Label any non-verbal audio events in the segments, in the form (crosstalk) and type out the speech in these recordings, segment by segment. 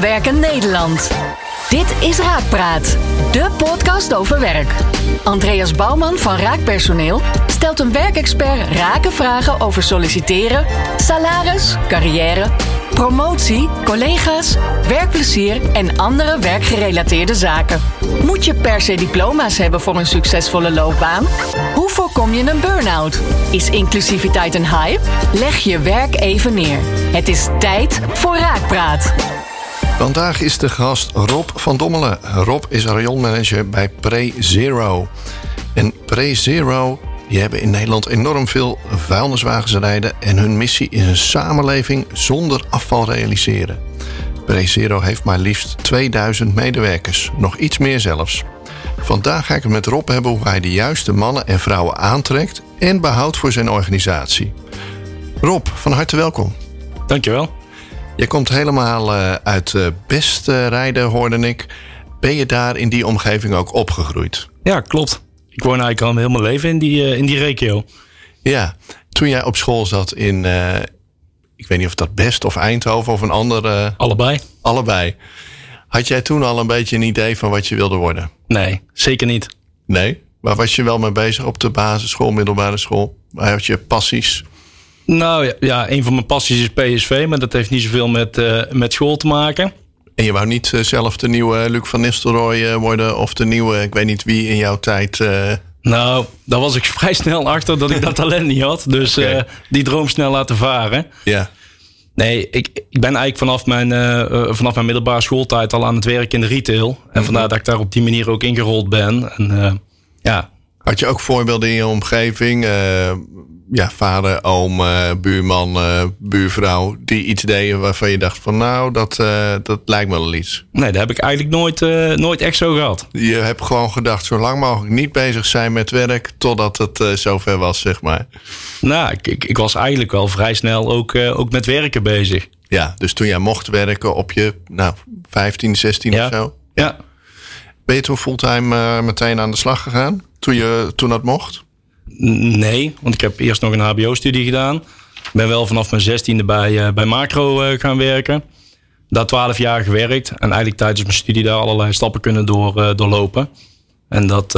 Werken Nederland. Dit is Raakpraat, de podcast over werk. Andreas Bouwman van Raakpersoneel stelt een werkexpert rake vragen over solliciteren, salaris, carrière, promotie, collega's, werkplezier en andere werkgerelateerde zaken. Moet je per se diploma's hebben voor een succesvolle loopbaan? Hoe voorkom je een burn-out? Is inclusiviteit een hype? Leg je werk even neer. Het is tijd voor Raakpraat. Vandaag is de gast Rob van Dommelen. Rob is rayonmanager bij PreZero. En PreZero die hebben in Nederland enorm veel vuilniswagens rijden... en hun missie is een samenleving zonder afval realiseren. PreZero heeft maar liefst 2000 medewerkers, nog iets meer zelfs. Vandaag ga ik het met Rob hebben hoe hij de juiste mannen en vrouwen aantrekt... en behoudt voor zijn organisatie. Rob, van harte welkom. Dankjewel. Je komt helemaal uh, uit uh, Best uh, rijden, hoorde ik. Ben je daar in die omgeving ook opgegroeid? Ja, klopt. Ik woon eigenlijk al heel mijn leven in die, in die regio. Ja, toen jij op school zat in, ik weet niet of dat Best of Eindhoven of een andere... Allebei. Allebei. Had jij toen al een beetje een idee van wat je wilde worden? Nee, zeker niet. Nee? Waar was je wel mee bezig op de basisschool, middelbare school? Waar had je passies? Nou ja, ja, een van mijn passies is PSV, maar dat heeft niet zoveel met, uh, met school te maken. En je wou niet uh, zelf de nieuwe Luc van Nistelrooy uh, worden of de nieuwe, ik weet niet wie in jouw tijd. Nou, daar was ik (laughs) vrij snel achter dat ik dat (laughs) talent niet had. Dus okay. die droom snel laten varen. Ja. Nee, ik, ik ben eigenlijk vanaf mijn, vanaf mijn middelbare schooltijd al aan het werk in de retail. En mm -hmm. vandaar dat ik daar op die manier ook ingerold ben. En, ja. Had je ook voorbeelden in je omgeving? Ja, vader, oom, uh, buurman, uh, buurvrouw, die iets deden waarvan je dacht van nou, dat, uh, dat lijkt me wel iets. Nee, dat heb ik eigenlijk nooit, nooit echt zo gehad. Je hebt gewoon gedacht, zo lang mogelijk niet bezig zijn met werk totdat het zover was, zeg maar. Nou, ik, ik, ik, was eigenlijk wel vrij snel ook, ook met werken bezig. Ja, dus toen jij mocht werken op je nou, 15, 16 ja. of zo? Ja. Ben je toen fulltime meteen aan de slag gegaan? Toen, je, toen dat mocht? Nee, want ik heb eerst nog een HBO-studie gedaan. Ik ben wel vanaf mijn zestiende bij, uh, bij Macro uh, gaan werken. Daar twaalf jaar gewerkt. En eigenlijk tijdens mijn studie daar allerlei stappen kunnen door, uh, doorlopen. En dat,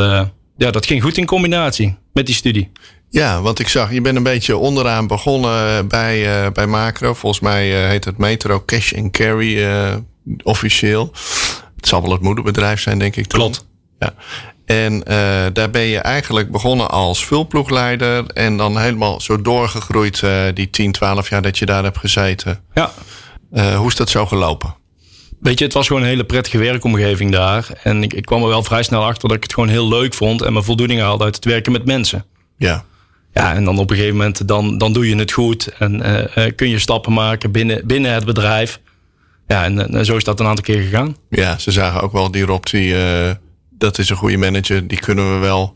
ja, dat ging goed in combinatie met die studie. Ja, want ik zag, je bent een beetje onderaan begonnen bij, bij Macro. Volgens mij heet het Metro Cash and Carry officieel. Het zal wel het moederbedrijf zijn, denk ik. Klopt. Ja. En uh, daar ben je eigenlijk begonnen als vulploegleider. En dan helemaal zo doorgegroeid uh, die 10, 12 jaar dat je daar hebt gezeten. Ja. Uh, hoe is dat zo gelopen? Weet je, het was gewoon een hele prettige werkomgeving daar. En ik, ik kwam er wel vrij snel achter dat ik het gewoon heel leuk vond. En mijn voldoening haalde uit het werken met mensen. Ja. Ja, en dan op een gegeven moment dan, dan doe je het goed. En kun je stappen maken binnen, binnen het bedrijf. Ja, en, en zo is dat een aantal keer gegaan. Ja, ze zagen ook wel die Rob die dat is een goede manager. Die kunnen we wel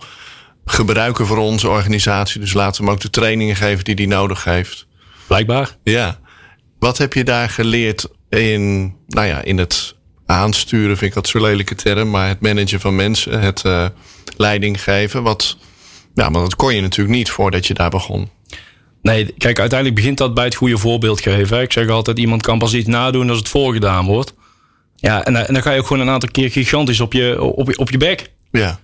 gebruiken voor onze organisatie. Dus laten we hem ook de trainingen geven die hij nodig heeft. Blijkbaar. Ja. Wat heb je daar geleerd in, nou ja, in het aansturen, vind ik dat zo'n lelijke term, maar het managen van mensen, het uh, leiding geven. Wat, ja, maar dat kon je natuurlijk niet voordat je daar begon. Nee, kijk, uiteindelijk begint dat bij het goede voorbeeld geven. Ik zeg altijd, iemand kan pas iets nadoen als het voorgedaan wordt. Ja, en, en, dan ga je ook gewoon een aantal keer gigantisch op je, op je, op je bek. Ja.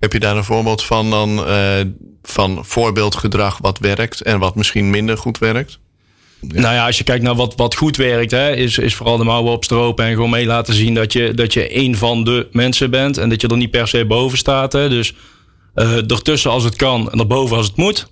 Heb je daar een voorbeeld van dan uh, van voorbeeldgedrag wat werkt en wat misschien minder goed werkt? Ja. Nou ja, als je kijkt naar wat, wat goed werkt, hè, is, is vooral de mouwen opstropen en gewoon mee laten zien dat je, dat je een van de mensen bent en dat je er niet per se boven staat. Hè. Dus uh, ertussen als het kan en erboven als het moet.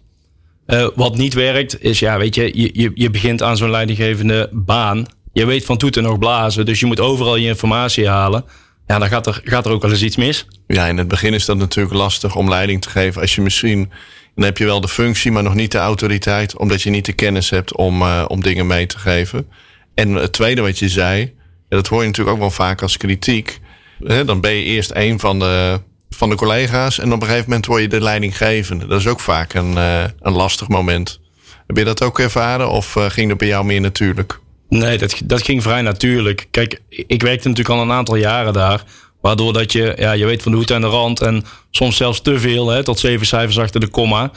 Uh, wat niet werkt, is ja, weet je, je, je, je begint aan zo'n leidinggevende baan je weet van toeten nog blazen. Dus je moet overal je informatie halen. Ja, dan gaat er, gaat er ook wel eens iets mis. Ja, in het begin is dat natuurlijk lastig om leiding te geven. Als je misschien, dan heb je wel de functie, maar nog niet de autoriteit. Omdat je niet de kennis hebt om, uh, om dingen mee te geven. En het tweede wat je zei, dat hoor je natuurlijk ook wel vaak als kritiek. Hè, dan ben je eerst een van de, van de collega's. En op een gegeven moment word je de leidinggevende. Dat is ook vaak een, uh, een lastig moment. Heb je dat ook ervaren of uh, ging dat bij jou meer natuurlijk? Nee, dat, dat ging vrij natuurlijk. Kijk, ik werkte natuurlijk al een aantal jaren daar. Waardoor dat je, ja, je weet van de hoed en de rand. En soms zelfs te veel, hè, tot zeven cijfers achter de komma.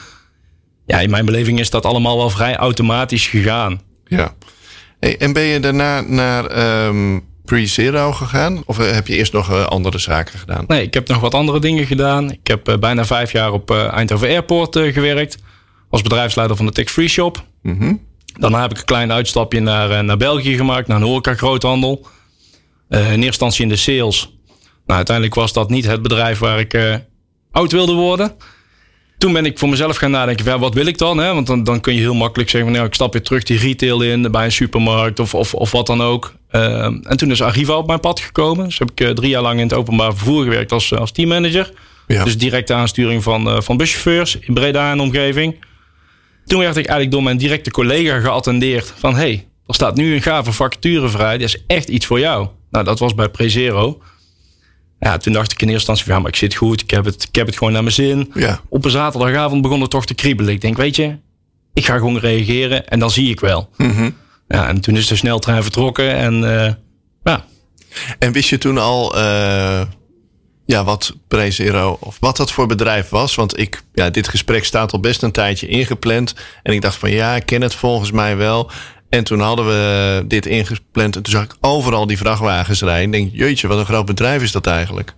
Ja, in mijn beleving is dat allemaal wel vrij automatisch gegaan. Ja. Hey, en ben je daarna naar um, Pre-Zero gegaan? Of heb je eerst nog andere zaken gedaan? Nee, ik heb nog wat andere dingen gedaan. Ik heb bijna vijf jaar op Eindhoven Airport gewerkt. Als bedrijfsleider van de Tech Free Shop. Mm Daarna heb ik een klein uitstapje naar, naar België gemaakt, naar een horeca groothandel. in eerste instantie in de sales. Nou, uiteindelijk was dat niet het bedrijf waar ik oud wilde worden toen ben ik voor mezelf gaan nadenken, ja, wat wil ik dan? Hè? Want dan, dan kun je heel makkelijk zeggen, nou, ik stap weer terug die retail in bij een supermarkt of, of, of wat dan ook. En toen is Arriva op mijn pad gekomen. Dus heb ik uh, drie jaar lang in het openbaar vervoer gewerkt als, als teammanager. Ja. Dus directe aansturing van, uh, van buschauffeurs in Breda en omgeving. Toen werd ik eigenlijk door mijn directe collega geattendeerd van... hey, er staat nu een gave vacature vrij, dat is echt iets voor jou. Nou, dat was bij Prezero. Ja, toen dacht ik in eerste instantie, ja, maar ik zit goed. Ik heb het, ik heb het gewoon naar mijn zin. Ja. Op een zaterdagavond begon het toch te kriebelen. Ik denk, weet je, ik ga gewoon reageren en dan zie ik wel. Mm Ja, en toen is de sneltrein vertrokken en uh, ja. En wist je toen al uh, ja, wat Prezero of wat dat voor bedrijf was? Want ik, ja, dit gesprek staat al best een tijdje ingepland. En ik dacht van ja, ik ken het volgens mij wel. En toen hadden we dit ingepland. En toen zag ik overal die vrachtwagens rijden. Ik denk, jeetje, wat een groot bedrijf is dat eigenlijk.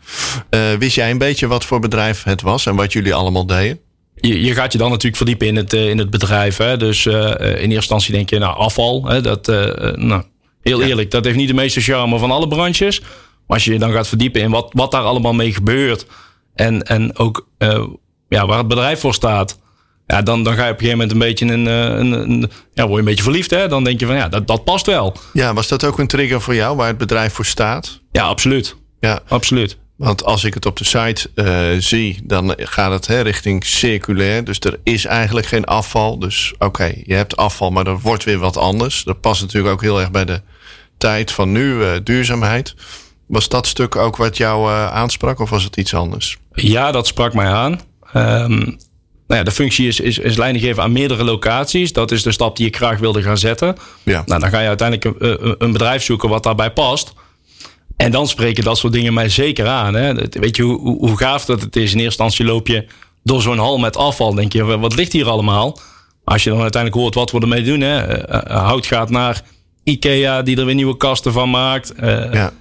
Uh, wist jij een beetje wat voor bedrijf het was en wat jullie allemaal deden? Je, je gaat je dan natuurlijk verdiepen in het, uh, in het bedrijf. Hè? Dus uh, in eerste instantie denk je, nou, afval. Hè? Dat, nou, heel eerlijk, dat heeft niet de meeste charme van alle branches. Maar als je je dan gaat verdiepen in wat, wat daar allemaal mee gebeurt. En, en ook ja, waar het bedrijf voor staat. Ja, dan, dan ga je op een gegeven moment een beetje een, eh, een, een, ja, word je een beetje verliefd. Hè? Dan denk je van ja, dat, dat past wel. Ja, was dat ook een trigger voor jou waar het bedrijf voor staat? Ja, absoluut. Ja, absoluut. Want als ik het op de site uh, zie, dan gaat het hè, richting circulair. Dus er is eigenlijk geen afval. Dus oké, okay, je hebt afval, maar er wordt weer wat anders. Dat past natuurlijk ook heel erg bij de tijd van nu, uh, duurzaamheid. Was dat stuk ook wat jou uh, aansprak of was het iets anders? Ja, dat sprak mij aan. Um, nou ja, de functie is, is, is leiding geven aan meerdere locaties. Dat is de stap die ik graag wilde gaan zetten. Ja. Nou, dan ga je uiteindelijk een, een bedrijf zoeken wat daarbij past. En dan spreken dat soort dingen mij zeker aan. Hè. Weet je hoe, hoe gaaf dat het is? In eerste instantie loop je door zo'n hal met afval. Denk je, wat ligt hier allemaal? Als je dan uiteindelijk hoort wat we ermee doen. Hè. Eh, eh, hout gaat naar Ikea, die er weer nieuwe kasten van maakt. Uh, ja.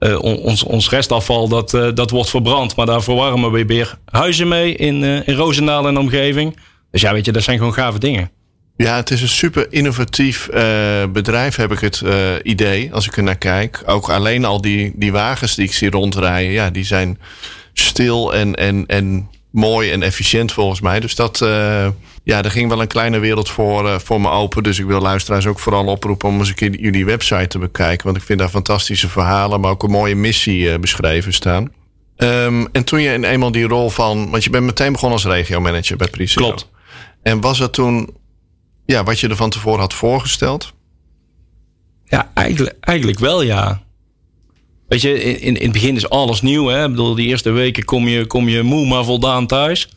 Uh, ons, ons restafval dat, uh, dat wordt verbrand. Maar daar verwarmen we weer huizen mee in, uh, in Roosendaal en omgeving. Dus ja, weet je, dat zijn gewoon gave dingen. Ja, het is een super innovatief bedrijf, heb ik het idee, als ik er naar kijk. Ook alleen al die, die wagens die ik zie rondrijden, ja, die zijn stil en, en, en mooi en efficiënt volgens mij. Dus dat, ja, er ging wel een kleine wereld voor, uh, voor me open. Dus ik wil luisteraars ook vooral oproepen om eens een keer jullie website te bekijken. Want ik vind daar fantastische verhalen, maar ook een mooie missie uh, beschreven staan. Um, en toen je in eenmaal die rol van, want je bent meteen begonnen als regiomanager bij Priscilla. Klopt. En was dat toen, ja, wat je er van tevoren had voorgesteld? Ja, eigenlijk, eigenlijk wel, ja. Weet je, in, in het begin is alles nieuw. Hè? Ik bedoel, die eerste weken kom je, kom je moe maar voldaan thuis.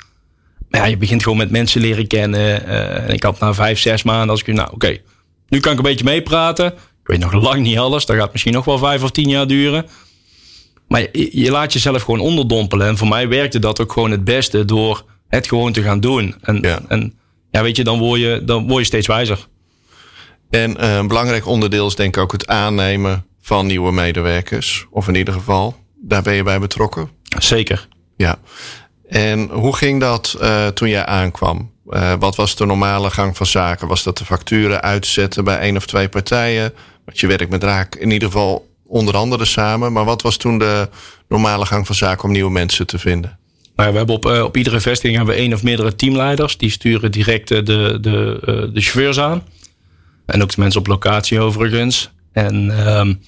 Maar ja, je begint gewoon met mensen leren kennen. Uh, en ik had na vijf, zes maanden, als ik nou oké, nu kan ik een beetje meepraten. Ik weet nog lang niet alles. Dat gaat misschien nog wel vijf of tien jaar duren. Maar je, je, laat jezelf gewoon onderdompelen. En voor mij werkte dat ook gewoon het beste door het gewoon te gaan doen. En ja, en, ja weet je, dan word je, dan word je steeds wijzer. En uh, een belangrijk onderdeel is denk ik ook het aannemen van nieuwe medewerkers. Of in ieder geval, daar ben je bij betrokken. Zeker. Ja. En hoe ging dat uh, toen jij aankwam? Uh, wat was de normale gang van zaken? Was dat de facturen uitzetten bij één of twee partijen? Want je werkt met Raak in ieder geval onder andere samen. Maar wat was toen de normale gang van zaken om nieuwe mensen te vinden? Nou, we hebben op, uh, op iedere vestiging hebben we één of meerdere teamleiders. Die sturen direct de, de, de chauffeurs aan. En ook de mensen op locatie overigens. En um,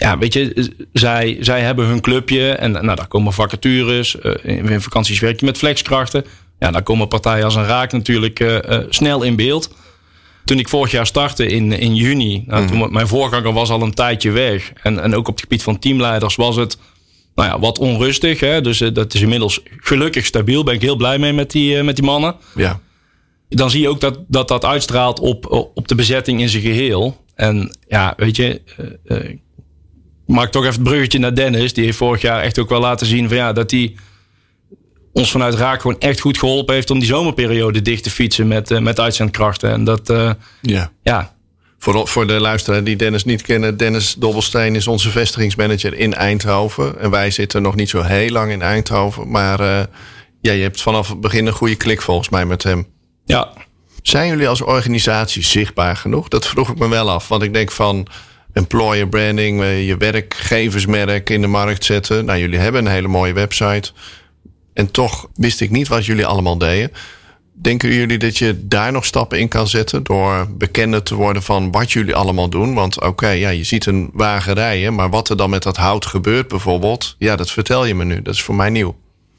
ja, weet je, zij, zij hebben hun clubje en nou, daar komen vacatures. Uh, in vakanties werk je met flexkrachten. Ja, daar komen partijen als een raak natuurlijk uh, uh, snel in beeld. Toen ik vorig jaar startte in, in juni, nou, toen, mhm. mijn voorganger was al een tijdje weg. En, en ook op het gebied van teamleiders was het nou ja, wat onrustig. Hè? Dus dat is inmiddels gelukkig stabiel. Ben ik heel blij mee met die, met die mannen. Ja. Dan zie je ook dat dat, dat uitstraalt op, op de bezetting in zijn geheel. En ja, weet je, maak toch even het bruggetje naar Dennis. Die heeft vorig jaar echt ook wel laten zien van, ja, dat hij ons vanuit Raak gewoon echt goed geholpen heeft om die zomerperiode dicht te fietsen met, uh, met uitzendkrachten. En dat, uh, ja. ja. Voor, voor de luisteraar die Dennis niet kennen, Dennis Dobbelsteen is onze vestigingsmanager in Eindhoven. En wij zitten nog niet zo heel lang in Eindhoven. Maar uh, ja, je hebt vanaf het begin een goede klik volgens mij met hem. Ja. Zijn jullie als organisatie zichtbaar genoeg? Dat vroeg ik me wel af. Want ik denk van employer branding, je werkgeversmerk in de markt zetten. Nou, jullie hebben een hele mooie website. En toch wist ik niet wat jullie allemaal deden. Denken jullie dat je daar nog stappen in kan zetten door bekender te worden van wat jullie allemaal doen? Want oké, ja, je ziet een wagen rijden, maar wat er dan met dat hout gebeurt bijvoorbeeld, ja, dat vertel je me nu. Dat is voor mij nieuw.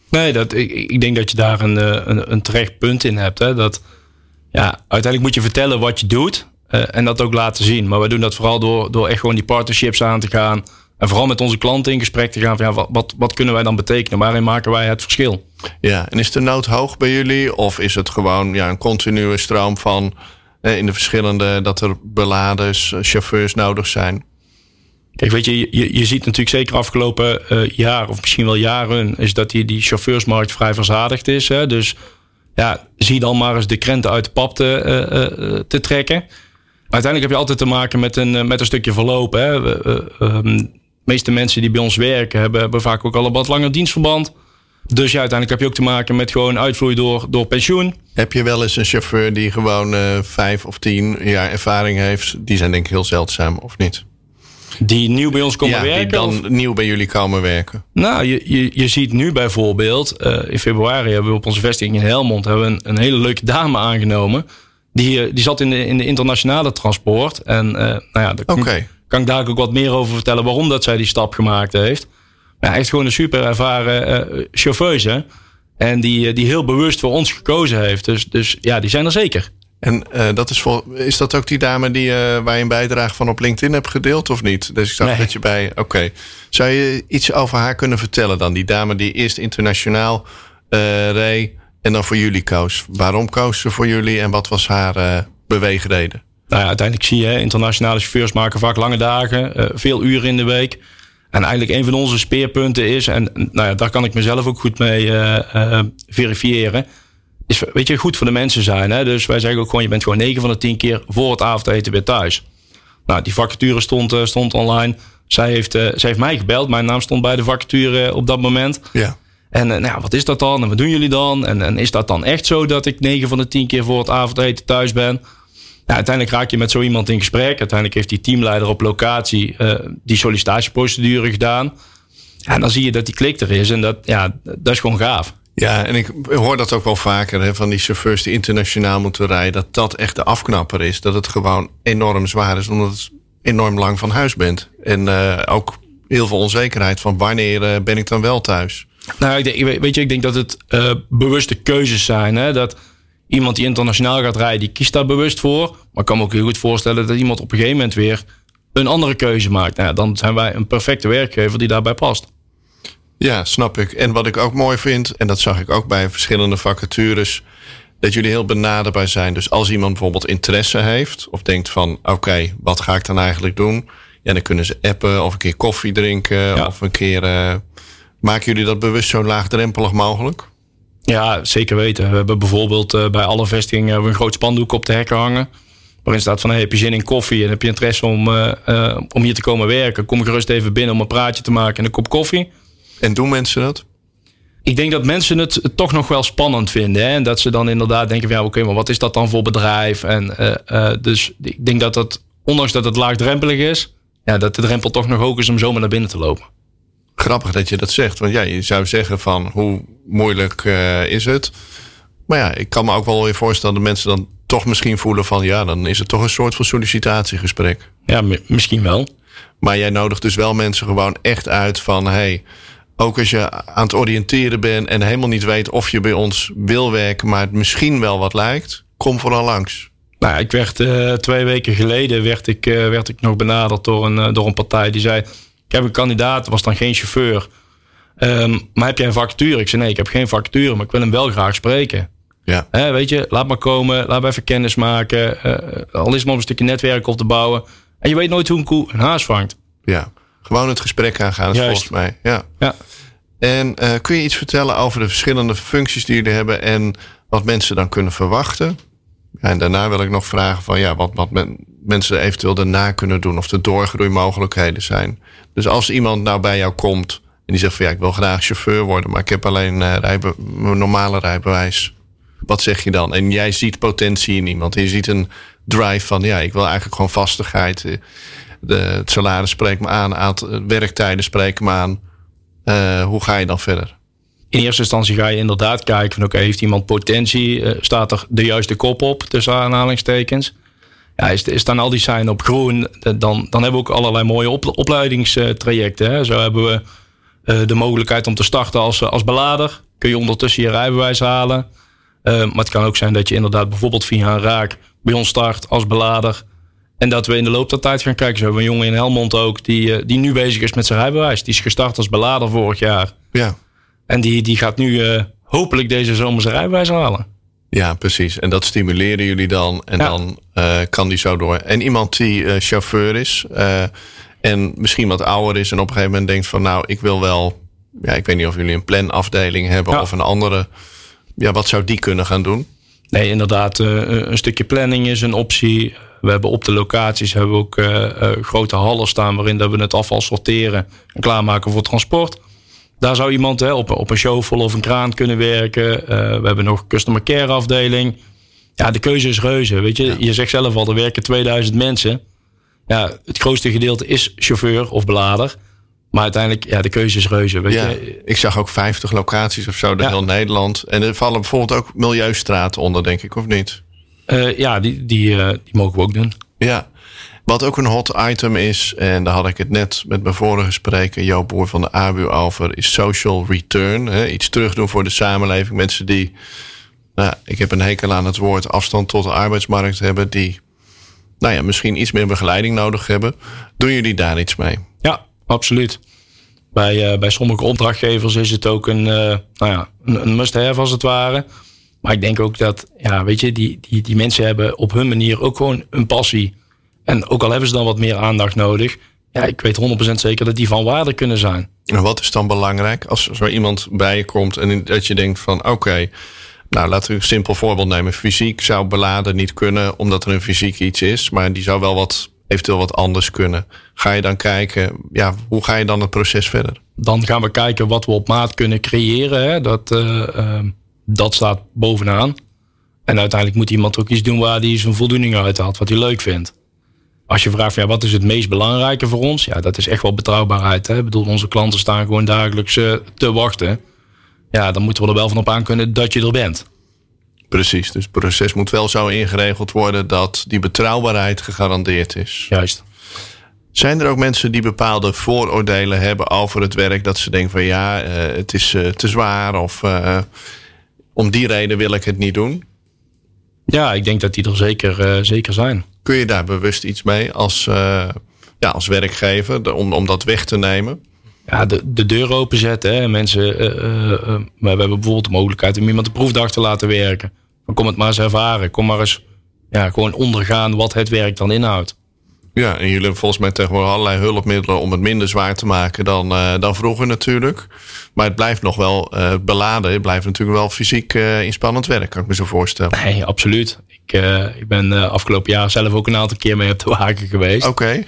Nee, dat, ik, ik denk dat je daar een, eh, een, een terecht punt in hebt. Hè? Dat, ja, uiteindelijk moet je vertellen wat je doet uh, en dat ook laten zien. Maar we doen dat vooral door, door echt gewoon die partnerships aan te gaan. En vooral met onze klanten in gesprek te gaan van ja, wat, wat, wat kunnen wij dan betekenen? Waarin maken wij het verschil? Ja, en is de nood hoog bij jullie? Of is het gewoon ja, een continue stroom van eh, in de verschillende dat er beladers, chauffeurs nodig zijn? Kijk, weet je, je, je ziet natuurlijk zeker afgelopen uh, jaar, of misschien wel jaren, is dat die, die chauffeursmarkt vrij verzadigd is. Hè? Dus ja, zie dan maar eens de krenten uit de pap te, uh, te trekken. Uiteindelijk heb je altijd te maken met een, met een stukje verloop. Hè? Um, de meeste mensen die bij ons werken, hebben, hebben vaak ook al een wat langer dienstverband. Dus ja, uiteindelijk heb je ook te maken met gewoon uitvloei door, door pensioen. Heb je wel eens een chauffeur die gewoon uh, vijf of tien jaar ervaring heeft? Die zijn denk ik heel zeldzaam, of niet? Die nieuw bij ons komen ja, werken? Die dan of? nieuw bij jullie komen werken. Nou, je, je, je ziet nu bijvoorbeeld, uh, in februari hebben we op onze vestiging in Helmond hebben een hele leuke dame aangenomen. Die, uh, die zat in de, in de internationale transport. En uh, nou ja, daar okay. kan ik daar ook wat meer over vertellen waarom dat zij die stap gemaakt heeft. Ja, echt gewoon een super ervaren uh, chauffeuse. En die, die heel bewust voor ons gekozen heeft. Dus, dus ja, die zijn er zeker. En uh, dat is, vol, is dat ook die dame die, uh, waar je een bijdrage van op LinkedIn hebt gedeeld of niet? Dus ik zag Nee. dat je bij. Oké. Okay. Zou je iets over haar kunnen vertellen dan? Die dame die eerst internationaal uh, reed en dan voor jullie koos. Waarom koos ze voor jullie en wat was haar beweegreden? Nou ja, uiteindelijk zie je, internationale chauffeurs maken vaak lange dagen, veel uren in de week. En eigenlijk een van onze speerpunten is, en nou ja, daar kan ik mezelf ook goed mee verifiëren is weet je, goed voor de mensen zijn. Hè? Dus wij zeggen ook gewoon, je bent gewoon 9 van de 10 keer voor het avondeten weer thuis. Nou, die vacature stond, uh, stond online. Zij heeft, uh, zij heeft mij gebeld. Mijn naam stond bij de vacature uh, op dat moment. Ja. En nou ja, wat is dat dan? En wat doen jullie dan? En, en is dat dan echt zo dat ik 9 van de 10 keer voor het avondeten thuis ben? Nou, uiteindelijk raak je met zo iemand in gesprek. Uiteindelijk heeft die teamleider op locatie die sollicitatieprocedure gedaan. En dan zie je dat die klik er is. En dat, ja, dat is gewoon gaaf. Ja, en ik hoor dat ook wel vaker hè, van die chauffeurs die internationaal moeten rijden. Dat dat echt de afknapper is. Dat het gewoon enorm zwaar is, omdat het enorm lang van huis bent. En uh, ook heel veel onzekerheid van wanneer ben ik dan wel thuis. Nou, ik denk, weet je, ik denk dat het uh, bewuste keuzes zijn. Hè? Dat iemand die internationaal gaat rijden, die kiest daar bewust voor. Maar ik kan me ook heel goed voorstellen dat iemand op een gegeven moment weer een andere keuze maakt. Nou, dan zijn wij een perfecte werkgever die daarbij past. Ja, snap ik. En wat ik ook mooi vind, en dat zag ik ook bij verschillende vacatures, dat jullie heel benaderbaar zijn. Dus als iemand bijvoorbeeld interesse heeft of denkt van oké, okay, wat ga ik dan eigenlijk doen? Ja, dan kunnen ze appen of een keer koffie drinken ja. of een keer. Uh, maken jullie dat bewust zo laagdrempelig mogelijk? Ja, zeker weten. We hebben bijvoorbeeld uh, bij alle vestigingen een groot spandoek op de hekken hangen. Waarin staat van hey, heb je zin in koffie en heb je interesse om, uh, om hier te komen werken? Kom gerust even binnen om een praatje te maken en een kop koffie. En doen mensen dat? Ik denk dat mensen het toch nog wel spannend vinden. Hè? En dat ze dan inderdaad denken: van, ja, oké, okay, maar wat is dat dan voor bedrijf? En uh, dus ik denk dat dat, ondanks dat het laagdrempelig is, ja, dat de drempel toch nog hoog is om zomaar naar binnen te lopen. Grappig dat je dat zegt. Want ja, je zou zeggen van hoe moeilijk uh, is het? Maar ja, ik kan me ook wel weer voorstellen dat mensen dan toch misschien voelen van ja, dan is het toch een soort van sollicitatiegesprek. Ja, misschien wel. Maar jij nodigt dus wel mensen gewoon echt uit van hey, ook als je aan het oriënteren bent en helemaal niet weet of je bij ons wil werken, maar het misschien wel wat lijkt, kom vooral langs. Nou, ik werd uh, twee weken geleden werd ik, uh, werd ik nog benaderd door een, door een partij die zei: Ik heb een kandidaat, was dan geen chauffeur. Um, maar heb jij een vacature? Ik zei: Nee, ik heb geen vacature, maar ik wil hem wel graag spreken. Ja. He, weet je, laat maar komen, laat maar even kennis maken. al is het maar een stukje netwerk op te bouwen. En je weet nooit hoe een koe een haas vangt. Ja, gewoon het gesprek aangaan Juist. volgens mij. Ja. ja. En uh, kun je iets vertellen over de verschillende functies die jullie hebben en wat mensen dan kunnen verwachten? En daarna wil ik nog vragen van ja, wat, wat men, mensen eventueel daarna kunnen doen. Of er doorgroeimogelijkheden zijn. Dus als iemand nou bij jou komt en die zegt van ja, ik wil graag chauffeur worden, maar ik heb alleen uh, rijbe, mijn normale rijbewijs. Wat zeg je dan? En jij ziet potentie in iemand. Je ziet een drive van ja, ik wil eigenlijk gewoon vastigheid. De, het salaris spreekt me aan, aantal werktijden spreken me aan. Hoe ga je dan verder? In eerste instantie ga je inderdaad kijken van oké, heeft iemand potentie? Staat er de juiste kop op, tussen aanhalingstekens? Ja, is, is dan al die zijn op groen, dan, dan hebben we ook allerlei mooie op, opleidingstrajecten. Hè. Zo hebben we uh, de mogelijkheid om te starten als, als belader. Kun je ondertussen je rijbewijs halen. maar het kan ook zijn dat je inderdaad bijvoorbeeld via een raak bij ons start als belader. En dat we in de loop der tijd gaan kijken. Zo hebben we een jongen in Helmond ook, die, die nu bezig is met zijn rijbewijs. Die is gestart als belader vorig jaar. Ja. En die, die gaat nu uh, hopelijk deze zomer zijn rijbewijs halen. Ja, precies. En dat stimuleren jullie dan. En ja. dan uh, kan die zo door. En iemand die chauffeur is en misschien wat ouder is en op een gegeven moment denkt van nou, ik wil wel. Ja, ik weet niet of jullie een planafdeling hebben ja. of een andere. Ja, wat zou die kunnen gaan doen? Nee, inderdaad. een stukje planning is een optie. We hebben op de locaties hebben we ook grote hallen staan waarin dat we het afval sorteren en klaarmaken voor transport. Daar zou iemand hè, op, op een shovel of een kraan kunnen werken. Uh, we hebben nog customer care afdeling. Ja, de keuze is reuze. Weet je, ja. je zegt zelf al, er werken 2000 mensen. Ja, het grootste gedeelte is chauffeur of belader. Maar uiteindelijk, ja, de keuze is reuze. Weet ja, je? Ik zag ook 50 locaties of zo door ja. heel Nederland. En er vallen bijvoorbeeld ook milieustraten onder, denk ik, of niet? Uh, ja, die, die, uh, die mogen we ook doen. Ja. Wat ook een hot item is, en daar had ik het net met mijn vorige spreker, Joop Boer van de ABU over, is social return. Hè? Iets terugdoen voor de samenleving. Mensen die, nou, ik heb een hekel aan het woord afstand tot de arbeidsmarkt hebben, die nou ja, misschien iets meer begeleiding nodig hebben. Doen jullie daar iets mee? Ja, absoluut. Bij, uh, bij sommige opdrachtgevers is het ook een, nou ja, een, een must-have als het ware. Maar ik denk ook dat, ja, weet je, die, die, die mensen hebben op hun manier ook gewoon een passie. En ook al hebben ze dan wat meer aandacht nodig, ja, ik weet 100% zeker dat die van waarde kunnen zijn. En wat is dan belangrijk als zo iemand bij je komt en dat je denkt van oké, okay, nou laten we een simpel voorbeeld nemen. Fysiek zou beladen niet kunnen omdat er een fysiek iets is, maar die zou wel wat eventueel wat anders kunnen. Ga je dan kijken, ja, hoe ga je dan het proces verder? Dan gaan we kijken wat we op maat kunnen creëren. Hè? Dat, uh, uh, dat staat bovenaan. En uiteindelijk moet iemand ook iets doen waar hij zijn voldoening uit haalt, wat hij leuk vindt. Als je vraagt, ja, wat is het meest belangrijke voor ons? Ja, dat is echt wel betrouwbaarheid. Hè? Ik bedoel, onze klanten staan gewoon dagelijks uh, te wachten. Ja, dan moeten we er wel van op aan kunnen dat je er bent. Precies, dus het proces moet wel zo ingeregeld worden dat die betrouwbaarheid gegarandeerd is. Juist. Zijn er ook mensen die bepaalde vooroordelen hebben over het werk? Dat ze denken van ja, uh, het is uh, te zwaar of uh, om die reden wil ik het niet doen? Ja, ik denk dat die er zeker, zeker zijn. Kun je daar bewust iets mee als, ja, als werkgever om, om dat weg te nemen? Ja, de, de deur openzetten. Hè. Mensen, we hebben bijvoorbeeld de mogelijkheid om iemand de proefdag te laten werken. Dan kom het maar eens ervaren. Kom maar eens ja, gewoon ondergaan wat het werk dan inhoudt. Ja, en jullie hebben volgens mij tegenwoordig allerlei hulpmiddelen om het minder zwaar te maken dan, dan vroeger natuurlijk. Maar het blijft nog wel beladen. Het blijft natuurlijk wel fysiek inspannend werk, kan ik me zo voorstellen. Nee, absoluut. Ik, ik ben afgelopen jaar zelf ook een aantal keer mee op de wagen geweest. Oké. Okay.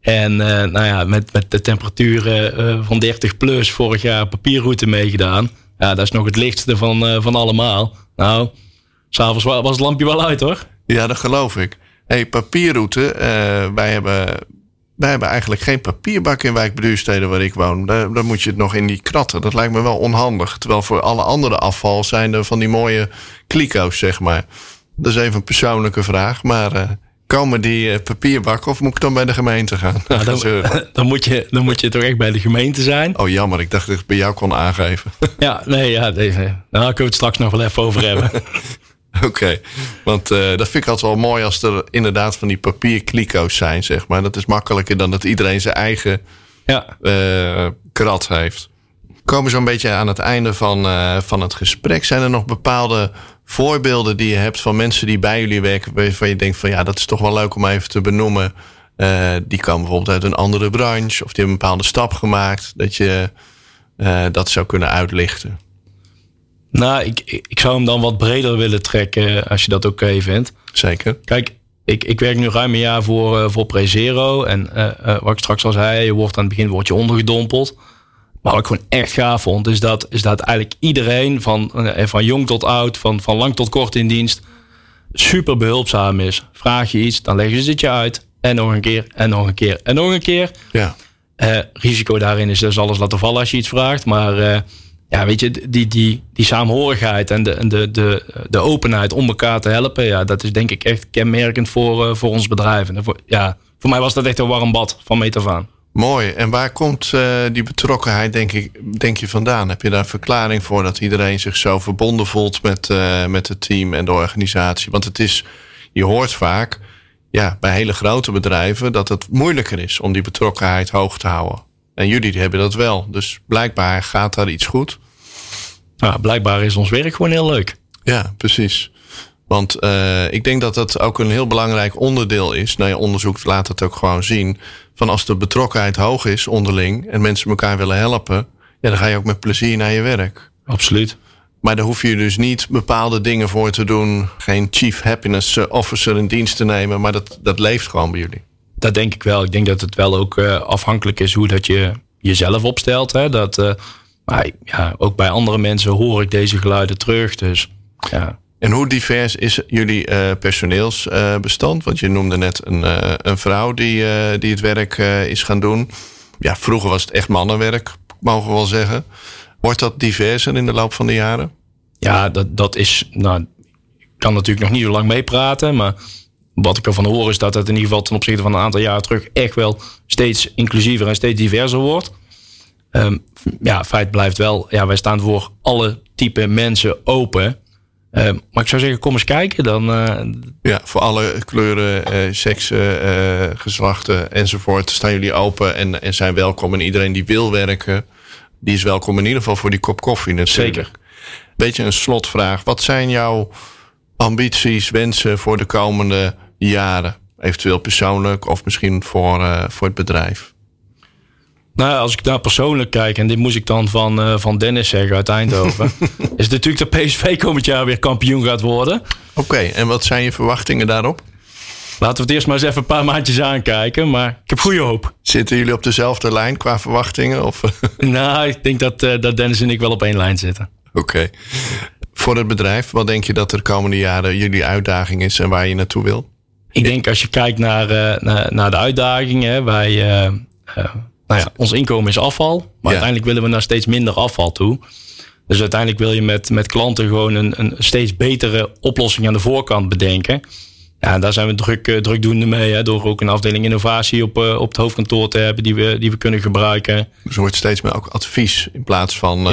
(laughs) en nou ja, met, met de temperaturen van 30 plus vorig jaar papierroute meegedaan. Ja, dat is nog het lichtste van, van allemaal. Nou, s'avonds was het lampje wel uit hoor. Ja, dat geloof ik hey, papierroute. Wij, hebben, wij hebben eigenlijk geen papierbak in wijkbeduursteden waar ik woon. Daar, daar, moet je het nog in die kratten. Dat lijkt me wel onhandig. Terwijl voor alle andere afval zijn er van die mooie kliko's, zeg maar. Dat is even een persoonlijke vraag. Maar uh, komen die uh, papierbakken of moet ik dan bij de gemeente gaan? Nou, dan, (laughs) (laughs) dan, moet je, dan moet je toch echt bij de gemeente zijn. Oh jammer, ik dacht dat ik bij jou kon aangeven. (laughs) Ja, nee, ja, deze, daar kunnen we het straks nog wel even over hebben. Oké, okay. want uh, dat vind ik altijd wel mooi als er inderdaad van die papierkliko's zijn, zeg maar. Dat is makkelijker dan dat iedereen zijn eigen ja. uh, krat heeft. We komen zo'n beetje aan het einde van, uh, van het gesprek. Zijn er nog bepaalde voorbeelden die je hebt van mensen die bij jullie werken, waarvan je denkt van ja, dat is toch wel leuk om even te benoemen. die komen bijvoorbeeld uit een andere branche of die hebben een bepaalde stap gemaakt, dat je dat zou kunnen uitlichten. Nou, ik, ik zou hem dan wat breder willen trekken als je dat oké okay vindt. Zeker. Kijk, ik, ik werk nu ruim een jaar voor, uh, voor Prezero. En wat ik straks al zei, je wordt aan het begin wordt je ondergedompeld. Maar wat ik gewoon echt gaaf vond, is dat, is dat eigenlijk iedereen, van, van jong tot oud, van, van lang tot kort in dienst, super behulpzaam is. Vraag je iets, dan leggen ze het je uit. En nog een keer, en nog een keer, en nog een keer. Ja. risico daarin is dus alles laten vallen als je iets vraagt. Maar ja, weet je, die, die, die saamhorigheid en de, de, de, de openheid om elkaar te helpen, ja, dat is denk ik echt kenmerkend voor, uh, voor ons bedrijf. En voor, ja, voor mij was dat echt een warm bad van meet af aan. Mooi. En waar komt uh, die betrokkenheid, denk, ik, denk je, vandaan? Heb je daar een verklaring voor dat iedereen zich zo verbonden voelt met, uh, met het team en de organisatie? Want het is, je hoort vaak ja, bij hele grote bedrijven dat het moeilijker is om die betrokkenheid hoog te houden. En jullie hebben dat wel. Dus blijkbaar gaat daar iets goed. Nou, blijkbaar is ons werk gewoon heel leuk. Ja, precies. Want uh, ik denk dat dat ook een heel belangrijk onderdeel is. Nou ja, onderzoek laat het ook gewoon zien. Van als de betrokkenheid hoog is onderling en mensen elkaar willen helpen, ja, dan ga je ook met plezier naar je werk. Absoluut. Maar daar hoef je dus niet bepaalde dingen voor te doen. Geen chief happiness officer in dienst te nemen. Maar dat, dat leeft gewoon bij jullie dat denk ik wel. Ik denk dat het wel ook uh, afhankelijk is hoe dat je jezelf opstelt. Hè? Dat, uh, maar ja, ook bij andere mensen hoor ik deze geluiden terug. Dus, ja. En hoe divers is jullie uh, personeelsbestand? Want je noemde net een, een vrouw die, die het werk is gaan doen. Ja, vroeger was het echt mannenwerk, mogen we wel zeggen. Wordt dat diverser in de loop van de jaren? Ja, dat, dat is. Nou, ik kan natuurlijk nog niet zo lang meepraten, maar wat ik ervan hoor is dat het in ieder geval ten opzichte van een aantal jaren terug echt wel steeds inclusiever en steeds diverser wordt. Um, ja, feit blijft wel, ja, wij staan voor alle type mensen open. Um, maar ik zou zeggen, kom eens kijken. Dan, uh, ja, voor alle kleuren, uh, seksen, geslachten enzovoort staan jullie open en, en zijn welkom. En iedereen die wil werken, die is welkom in ieder geval voor die kop koffie natuurlijk. Zeker. Beetje een slotvraag. Wat zijn jouw ambities, wensen voor de komende jaren? Eventueel persoonlijk of misschien voor, uh, voor het bedrijf? Nou, als ik naar persoonlijk kijk, en dit moest ik dan van, uh, van Dennis zeggen uit Eindhoven, (laughs) is het natuurlijk dat PSV komend jaar weer kampioen gaat worden. Oké, okay, en wat zijn je verwachtingen daarop? Laten we het eerst maar eens even een paar maandjes aankijken, maar ik heb goede hoop. Zitten jullie op dezelfde lijn qua verwachtingen? Of? (laughs) nou, ik denk dat, uh, dat Dennis en ik wel op één lijn zitten. Oké. Voor het bedrijf, wat denk je dat er de komende jaren jullie uitdaging is en waar je naartoe wil? Ik denk als je kijkt naar, uh, naar, naar, de uitdagingen, wij, nou ja, ons inkomen is afval, maar ja. uiteindelijk willen we naar steeds minder afval toe. Dus uiteindelijk wil je met, met klanten gewoon een, een steeds betere oplossing aan de voorkant bedenken. Ja, daar zijn we druk, drukdoende mee. Hè, door ook een afdeling innovatie op, op het hoofdkantoor te hebben die we, die we kunnen gebruiken. Dus er wordt steeds meer ook advies in plaats van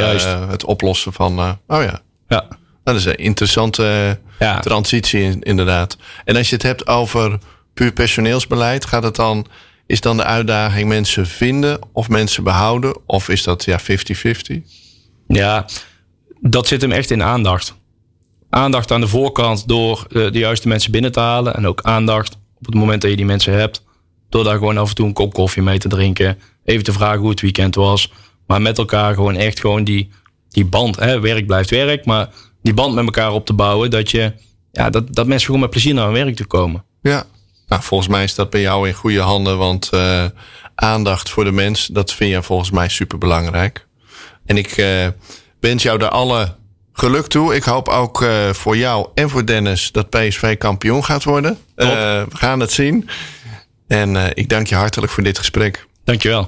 het oplossen van. oh ja. Ja. Nou, dat is een interessante ja. transitie inderdaad. En als je het hebt over puur personeelsbeleid, gaat het dan, is dan de uitdaging mensen vinden of mensen behouden? Of is dat ja 50-50? Ja, dat zit hem echt in aandacht. Aandacht aan de voorkant door de, de juiste mensen binnen te halen. En ook aandacht op het moment dat je die mensen hebt. Door daar gewoon af en toe een kop koffie mee te drinken. Even te vragen hoe het weekend was. Maar met elkaar gewoon echt gewoon die, die band. Hè, werk blijft werk, maar die band met elkaar op te bouwen. Dat, je, ja, dat, dat mensen gewoon met plezier naar hun werk toe komen. Ja, nou, volgens mij is dat bij jou in goede handen. Want uh, aandacht voor de mens, dat vind je volgens mij super belangrijk. En ik uh, wens jou daar alle geluk toe. Ik hoop ook uh, voor jou en voor Dennis dat PSV kampioen gaat worden. we gaan het zien. En ik dank je hartelijk voor dit gesprek. Dankjewel.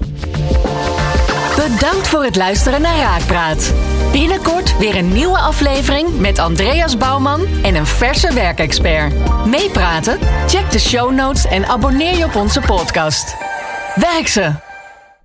Bedankt voor het luisteren naar Raakpraat. Binnenkort weer een nieuwe aflevering met Andreas Bouwman en een verse werkexpert. Meepraten? Check de show notes en abonneer je op onze podcast. Werk ze!